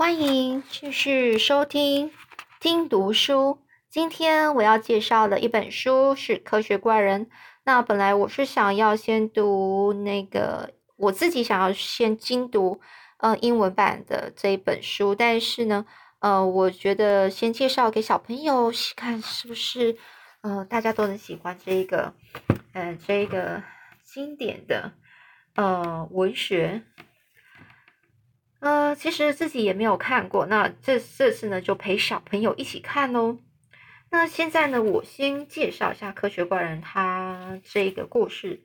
欢迎继续收听听读书。今天我要介绍的一本书是《科学怪人》。那本来我是想要先读那个，我自己想要先精读呃英文版的这一本书，但是呢，呃，我觉得先介绍给小朋友看，是不是呃大家都能喜欢这一个，呃这一个经典的呃文学。呃，其实自己也没有看过，那这这次呢，就陪小朋友一起看喽。那现在呢，我先介绍一下《科学怪人》他这个故事，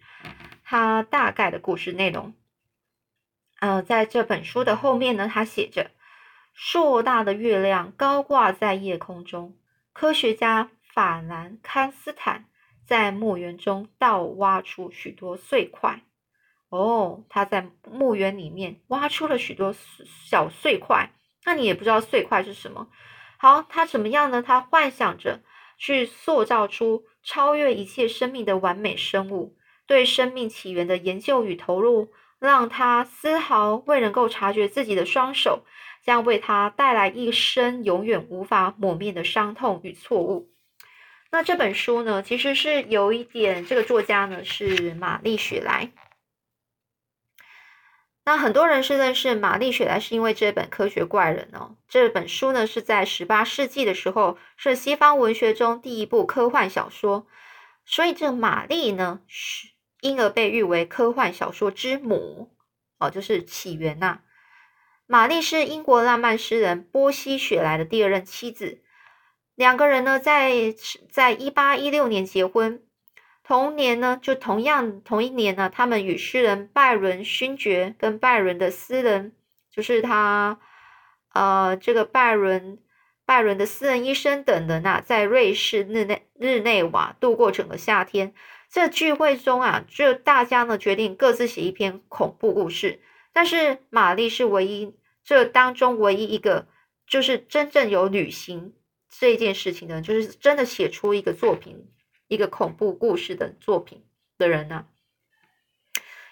他大概的故事内容。呃，在这本书的后面呢，他写着：硕大的月亮高挂在夜空中，科学家法兰康斯坦在墓园中倒挖出许多碎块。哦，他在墓园里面挖出了许多小碎块，那你也不知道碎块是什么。好，他怎么样呢？他幻想着去塑造出超越一切生命的完美生物，对生命起源的研究与投入，让他丝毫未能够察觉自己的双手将为他带来一生永远无法抹灭的伤痛与错误。那这本书呢，其实是有一点，这个作家呢是玛丽雪莱。那很多人是认识玛丽雪莱，是因为这本《科学怪人》哦。这本书呢是在十八世纪的时候，是西方文学中第一部科幻小说，所以这玛丽呢是因而被誉为科幻小说之母哦，就是起源呐。玛丽是英国浪漫诗人波西·雪莱的第二任妻子，两个人呢在在一八一六年结婚。同年呢，就同样同一年呢，他们与诗人拜伦勋爵跟拜伦的私人，就是他，呃，这个拜伦拜伦的私人医生等人呐，在瑞士日内日内瓦度过整个夏天。这聚会中啊，就大家呢决定各自写一篇恐怖故事，但是玛丽是唯一这当中唯一一个，就是真正有旅行这件事情呢，就是真的写出一个作品。一个恐怖故事的作品的人呢，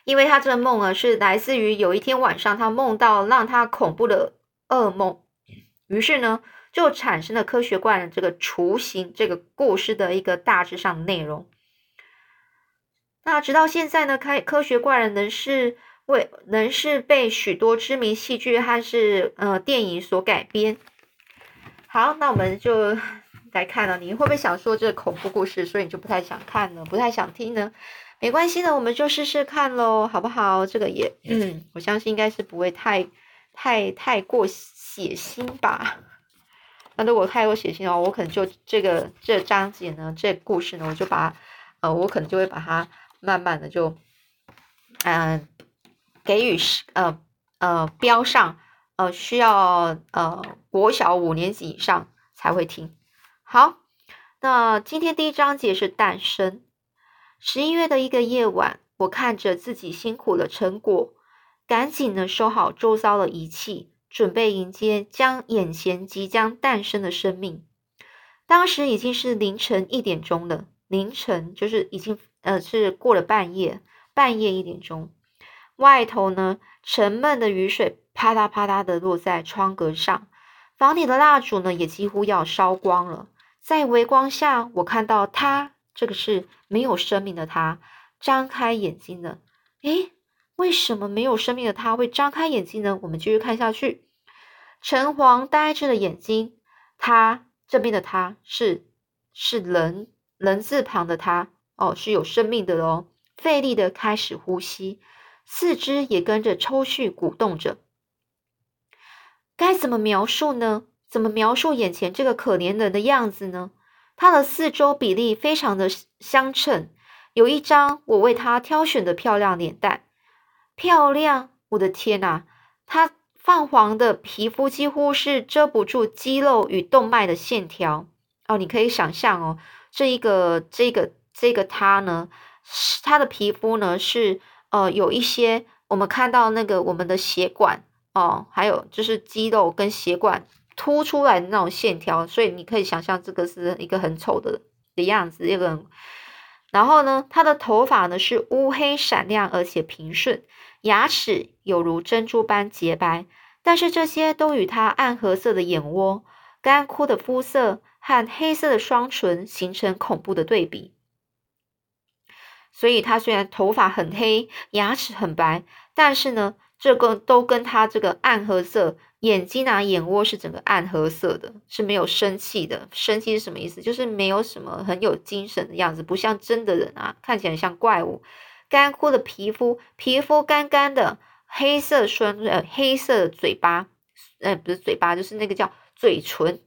因为他这个梦啊是来自于有一天晚上他梦到让他恐怖的噩梦，于是呢就产生了科学怪人这个雏形这个故事的一个大致上的内容。那直到现在呢，开科学怪人仍是为仍是被许多知名戏剧还是呃电影所改编。好，那我们就。来看了，你会不会想说这恐怖故事，所以你就不太想看呢？不太想听呢？没关系的，我们就试试看喽，好不好？这个也，嗯，我相信应该是不会太、太、太过血腥吧。那如果太过血腥的话，我可能就这个这章节呢，这故事呢，我就把呃，我可能就会把它慢慢的就嗯给予呃呃标上呃需要呃国小五年级以上才会听。好，那今天第一章节是诞生。十一月的一个夜晚，我看着自己辛苦的成果，赶紧的收好周遭的仪器，准备迎接将眼前即将诞生的生命。当时已经是凌晨一点钟了，凌晨就是已经呃是过了半夜，半夜一点钟。外头呢，沉闷的雨水啪嗒啪嗒的落在窗格上，房里的蜡烛呢也几乎要烧光了。在微光下，我看到他，这个是没有生命的他，张开眼睛的。诶，为什么没有生命的他会张开眼睛呢？我们继续看下去。橙黄呆滞的眼睛，他这边的他是是人人字旁的他哦，是有生命的哦，费力的开始呼吸，四肢也跟着抽搐鼓动着。该怎么描述呢？怎么描述眼前这个可怜人的样子呢？他的四周比例非常的相称，有一张我为他挑选的漂亮脸蛋，漂亮！我的天呐，他泛黄的皮肤几乎是遮不住肌肉与动脉的线条哦。你可以想象哦，这一个这个这个他呢，他的皮肤呢是呃有一些我们看到那个我们的血管哦，还有就是肌肉跟血管。凸出来的那种线条，所以你可以想象这个是一个很丑的的样子。一个，然后呢，他的头发呢是乌黑闪亮而且平顺，牙齿有如珍珠般洁白，但是这些都与他暗褐色的眼窝、干枯的肤色和黑色的双唇形成恐怖的对比。所以，他虽然头发很黑，牙齿很白，但是呢，这个都跟他这个暗褐色眼睛啊、眼窝是整个暗褐色的，是没有生气的。生气是什么意思？就是没有什么很有精神的样子，不像真的人啊，看起来像怪物。干枯的皮肤，皮肤干干的，黑色双呃黑色的嘴巴，呃不是嘴巴，就是那个叫嘴唇。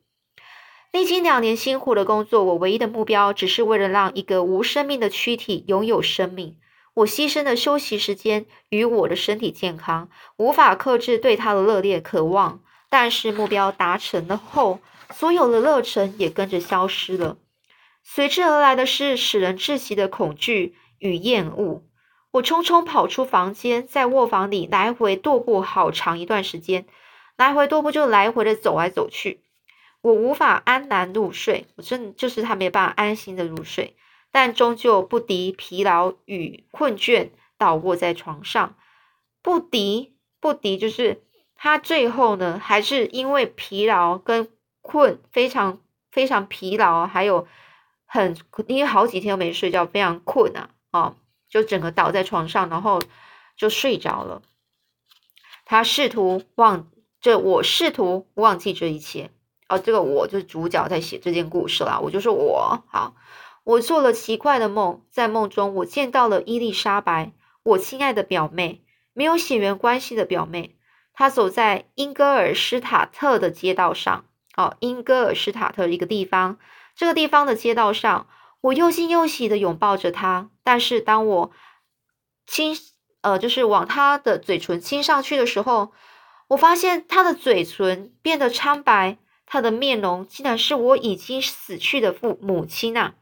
历经两年辛苦的工作，我唯一的目标只是为了让一个无生命的躯体拥有生命。我牺牲的休息时间与我的身体健康，无法克制对它的热烈渴望。但是目标达成了后，所有的热忱也跟着消失了。随之而来的是使人窒息的恐惧与厌恶。我匆匆跑出房间，在卧房里来回踱步好长一段时间，来回踱步就来回的走来走去。我无法安然入睡，我真的就是他没办法安心的入睡，但终究不敌疲劳与困倦，倒卧在床上。不敌不敌，就是他最后呢，还是因为疲劳跟困，非常非常疲劳，还有很因为好几天都没睡觉，非常困啊啊。就整个倒在床上，然后就睡着了。他试图忘，这我试图忘记这一切。哦，这个我就是主角在写这件故事啦。我就是我。好，我做了奇怪的梦，在梦中我见到了伊丽莎白，我亲爱的表妹，没有血缘关系的表妹。她走在英格尔施塔特的街道上。哦，英格尔施塔特一个地方，这个地方的街道上。我又惊又喜的拥抱着她，但是当我亲呃，就是往她的嘴唇亲上去的时候，我发现她的嘴唇变得苍白，她的面容竟然是我已经死去的父母亲啊！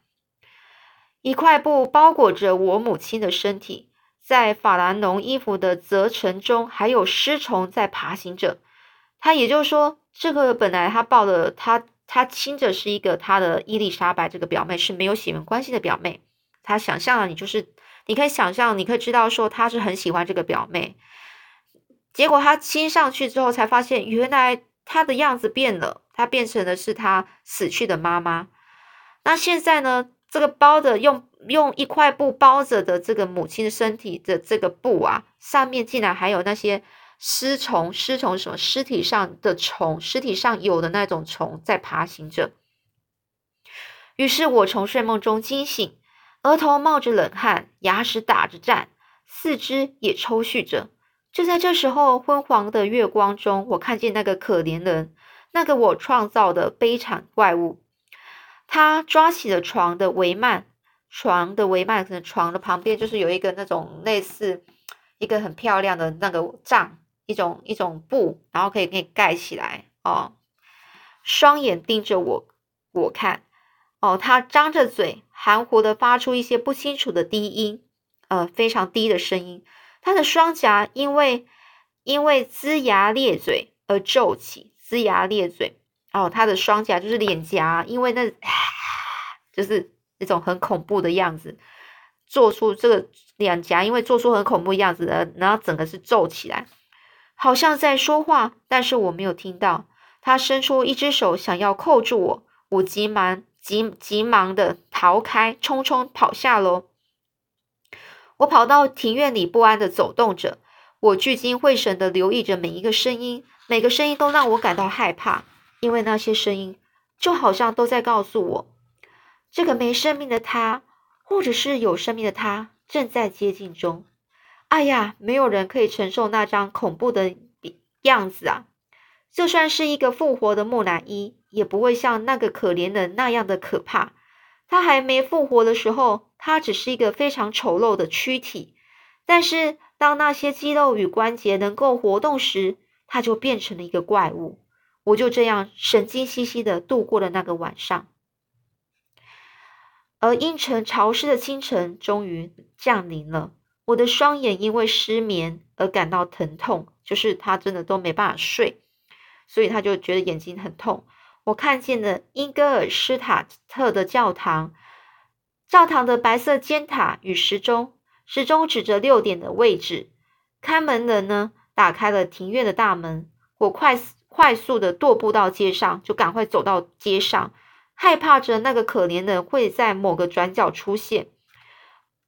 一块布包裹着我母亲的身体，在法兰绒衣服的褶层中，还有尸虫在爬行着。他也就是说，这个本来他抱的他。他亲着是一个他的伊丽莎白这个表妹是没有血缘关系的表妹，他想象了你就是你可以想象，你可以知道说他是很喜欢这个表妹，结果他亲上去之后才发现原来他的样子变了，他变成的是他死去的妈妈。那现在呢，这个包的用用一块布包着的这个母亲的身体的这个布啊，上面竟然还有那些。尸虫，尸虫什么？尸体上的虫，尸体上有的那种虫在爬行着。于是我从睡梦中惊醒，额头冒着冷汗，牙齿打着颤，四肢也抽搐着。就在这时候，昏黄的月光中，我看见那个可怜人，那个我创造的悲惨怪物。他抓起了床的帷幔，床的帷幔可能床的旁边就是有一个那种类似一个很漂亮的那个帐。一种一种布，然后可以给你盖起来哦。双眼盯着我，我看哦，他张着嘴，含糊的发出一些不清楚的低音，呃，非常低的声音。他的双颊因为因为龇牙咧嘴而皱起，龇牙咧嘴哦，他的双颊就是脸颊，因为那 就是那种很恐怖的样子，做出这个脸颊，因为做出很恐怖样子的，然后整个是皱起来。好像在说话，但是我没有听到。他伸出一只手，想要扣住我，我急忙、急急忙的逃开，匆匆跑下楼。我跑到庭院里，不安的走动着。我聚精会神的留意着每一个声音，每个声音都让我感到害怕，因为那些声音就好像都在告诉我，这个没生命的他，或者是有生命的他，正在接近中。哎呀，没有人可以承受那张恐怖的样子啊！就算是一个复活的木乃伊，也不会像那个可怜人那样的可怕。他还没复活的时候，他只是一个非常丑陋的躯体。但是，当那些肌肉与关节能够活动时，他就变成了一个怪物。我就这样神经兮兮的度过了那个晚上。而阴沉潮湿的清晨终于降临了。我的双眼因为失眠而感到疼痛，就是他真的都没办法睡，所以他就觉得眼睛很痛。我看见了英格尔施塔特的教堂，教堂的白色尖塔与时钟，时钟指着六点的位置。看门人呢，打开了庭院的大门，我快快速的踱步到街上，就赶快走到街上，害怕着那个可怜人会在某个转角出现，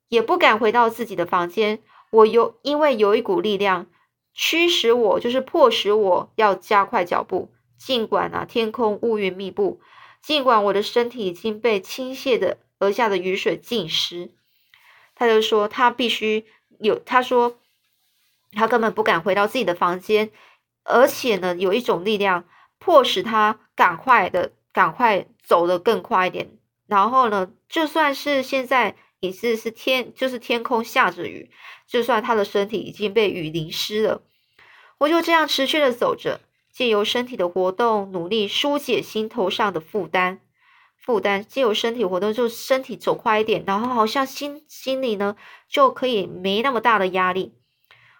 也不敢回到自己的房间。我有因为有一股力量驱使我，就是迫使我要加快脚步。尽管啊，天空乌云密布，尽管我的身体已经被倾泻的而下的雨水浸湿，他就说他必须有，他说他根本不敢回到自己的房间，而且呢，有一种力量迫使他赶快的赶快走得更快一点。然后呢，就算是现在也是是天，就是天空下着雨，就算他的身体已经被雨淋湿了，我就这样持续的走着。借由身体的活动，努力疏解心头上的负担。负担借由身体活动，就身体走快一点，然后好像心心里呢就可以没那么大的压力。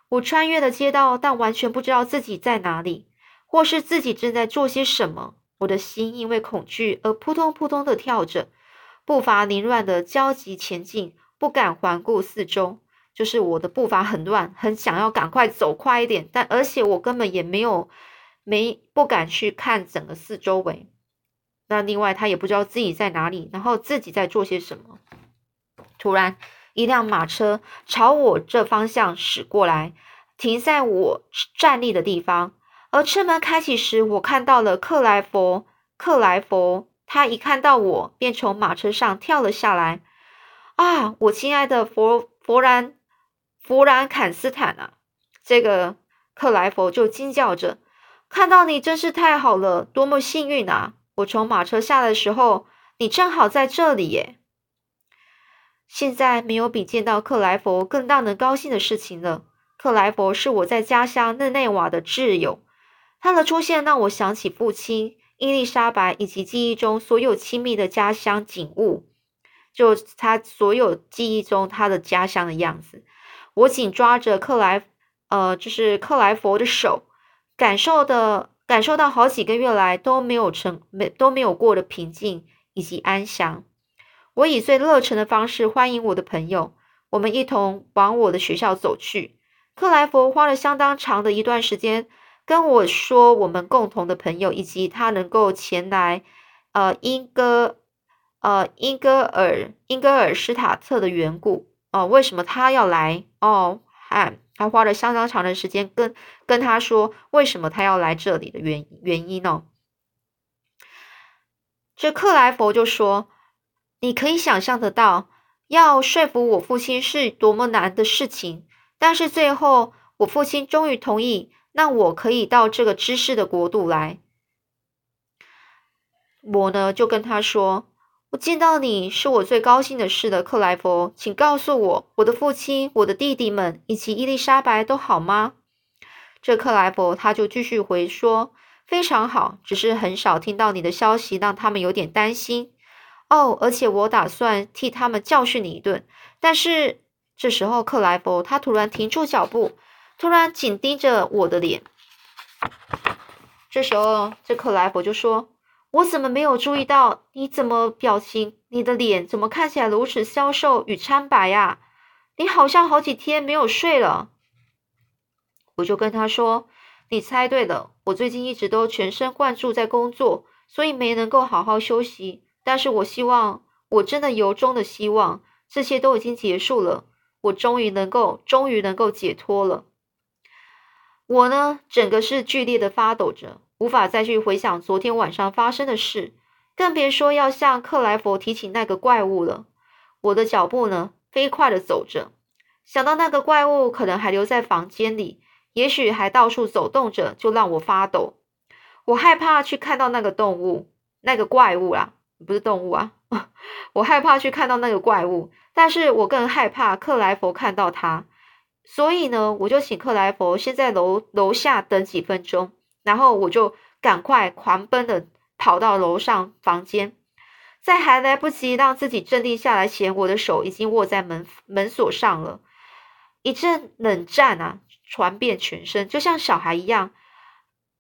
我穿越了街道，但完全不知道自己在哪里，或是自己正在做些什么。我的心因为恐惧而扑通扑通的跳着，步伐凌乱的焦急前进，不敢环顾四周。就是我的步伐很乱，很想要赶快走快一点，但而且我根本也没有。没不敢去看整个四周围，那另外他也不知道自己在哪里，然后自己在做些什么。突然，一辆马车朝我这方向驶过来，停在我站立的地方。而车门开启时，我看到了克莱佛。克莱佛，他一看到我，便从马车上跳了下来。啊，我亲爱的佛佛兰弗兰坎斯坦啊！这个克莱佛就惊叫着。看到你真是太好了，多么幸运啊！我从马车下来的时候，你正好在这里耶。现在没有比见到克莱佛更让人高兴的事情了。克莱佛是我在家乡日内瓦的挚友，他的出现让我想起父亲伊丽莎白以及记忆中所有亲密的家乡景物，就他所有记忆中他的家乡的样子。我紧抓着克莱，呃，就是克莱佛的手。感受的感受到好几个月来都没有成没都没有过的平静以及安详。我以最热忱的方式欢迎我的朋友，我们一同往我的学校走去。克莱佛花了相当长的一段时间跟我说我们共同的朋友以及他能够前来呃英戈呃英戈尔英戈尔施塔特的缘故哦，为什么他要来哦？哎。他花了相当长的时间跟跟他说，为什么他要来这里的原原因呢？这克莱佛就说：“你可以想象得到，要说服我父亲是多么难的事情。但是最后，我父亲终于同意，让我可以到这个知识的国度来。我呢，就跟他说。”我见到你是我最高兴的事了，克莱佛，请告诉我，我的父亲、我的弟弟们以及伊丽莎白都好吗？这克莱佛他就继续回说：“非常好，只是很少听到你的消息，让他们有点担心。哦，而且我打算替他们教训你一顿。”但是这时候，克莱佛他突然停住脚步，突然紧盯着我的脸。这时候，这克莱佛就说。我怎么没有注意到？你怎么表情？你的脸怎么看起来如此消瘦与苍白呀？你好像好几天没有睡了。我就跟他说：“你猜对了，我最近一直都全神贯注在工作，所以没能够好好休息。但是我希望，我真的由衷的希望，这些都已经结束了，我终于能够，终于能够解脱了。我呢，整个是剧烈的发抖着。”无法再去回想昨天晚上发生的事，更别说要向克莱佛提起那个怪物了。我的脚步呢，飞快的走着，想到那个怪物可能还留在房间里，也许还到处走动着，就让我发抖。我害怕去看到那个动物，那个怪物啊，不是动物啊。我害怕去看到那个怪物，但是我更害怕克莱佛看到他。所以呢，我就请克莱佛先在楼楼下等几分钟。然后我就赶快狂奔的跑到楼上房间，在还来不及让自己镇定下来前，我的手已经握在门门锁上了。一阵冷战啊，传遍全身，就像小孩一样，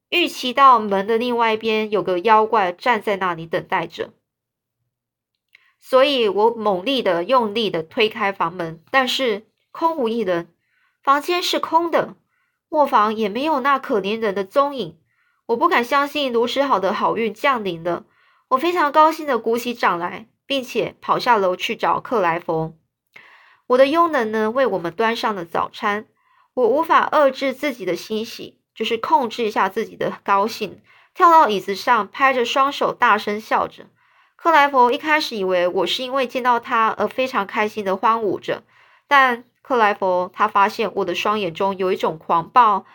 预期到门的另外一边有个妖怪站在那里等待着，所以我猛力的用力的推开房门，但是空无一人，房间是空的。磨坊也没有那可怜人的踪影。我不敢相信如此好的好运降临了。我非常高兴的鼓起掌来，并且跑下楼去找克莱佛。我的佣人呢，为我们端上了早餐。我无法遏制自己的欣喜，就是控制一下自己的高兴，跳到椅子上，拍着双手，大声笑着。克莱佛一开始以为我是因为见到他而非常开心的欢舞着，但克莱佛他发现我的双眼中有一种狂暴。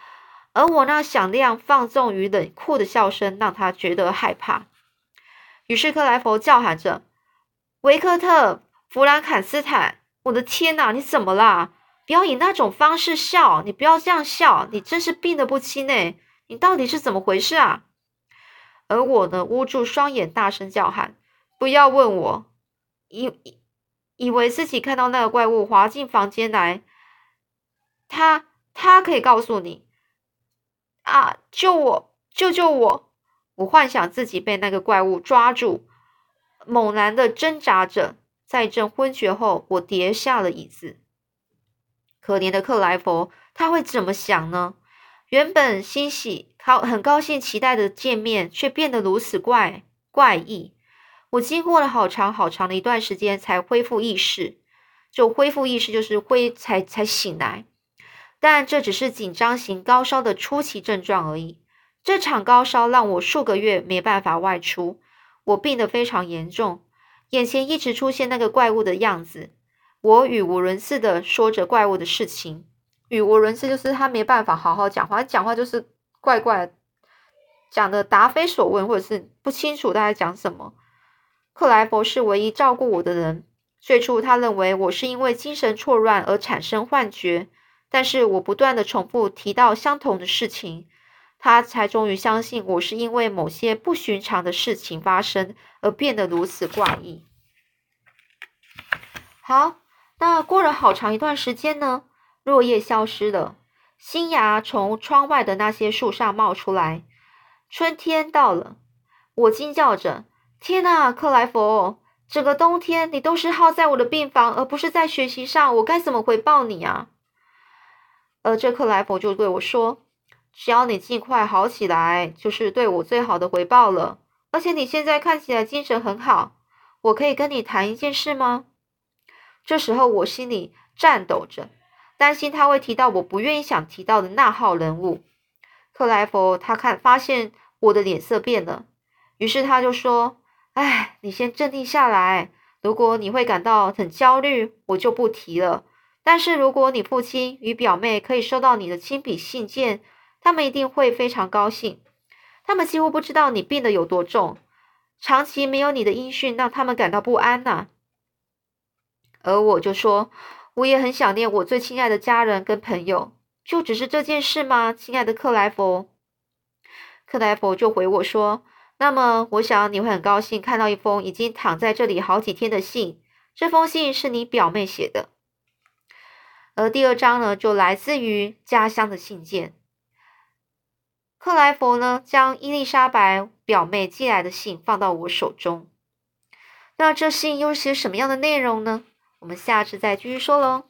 而我那响亮、放纵与冷酷的笑声让他觉得害怕。于是克莱佛叫喊着：“维克特·弗兰坎斯坦，我的天哪，你怎么啦？不要以那种方式笑，你不要这样笑，你真是病得不轻呢！你到底是怎么回事啊？”而我呢，捂住双眼，大声叫喊：“不要问我！”以以为自己看到那个怪物滑进房间来，他他可以告诉你。啊！救我！救救我！我幻想自己被那个怪物抓住，猛然的挣扎着，在一阵昏厥后，我跌下了椅子。可怜的克莱佛，他会怎么想呢？原本欣喜、高很高兴、期待的见面，却变得如此怪怪异。我经过了好长好长的一段时间，才恢复意识。就恢复意识，就是恢才才醒来。但这只是紧张型高烧的初期症状而已。这场高烧让我数个月没办法外出，我病得非常严重，眼前一直出现那个怪物的样子。我语无伦次的说着怪物的事情，语无伦次就是他没办法好好讲话，讲话就是怪怪，讲的答非所问，或者是不清楚他在讲什么。克莱佛是唯一照顾我的人。最初他认为我是因为精神错乱而产生幻觉。但是我不断的重复提到相同的事情，他才终于相信我是因为某些不寻常的事情发生而变得如此怪异。好，那过了好长一段时间呢，落叶消失了，新芽从窗外的那些树上冒出来，春天到了。我惊叫着：“天哪，克莱佛！整个冬天你都是耗在我的病房，而不是在学习上，我该怎么回报你啊？”而这克莱佛就对我说：“只要你尽快好起来，就是对我最好的回报了。而且你现在看起来精神很好，我可以跟你谈一件事吗？”这时候我心里颤抖着，担心他会提到我不愿意想提到的那号人物。克莱佛他看发现我的脸色变了，于是他就说：“哎，你先镇定下来。如果你会感到很焦虑，我就不提了。”但是，如果你父亲与表妹可以收到你的亲笔信件，他们一定会非常高兴。他们几乎不知道你病得有多重，长期没有你的音讯，让他们感到不安呐。而我就说，我也很想念我最亲爱的家人跟朋友。就只是这件事吗，亲爱的克莱佛？克莱佛就回我说：“那么，我想你会很高兴看到一封已经躺在这里好几天的信。这封信是你表妹写的。”而第二章呢，就来自于家乡的信件。克莱佛呢，将伊丽莎白表妹寄来的信放到我手中。那这信又是些什么样的内容呢？我们下次再继续说喽。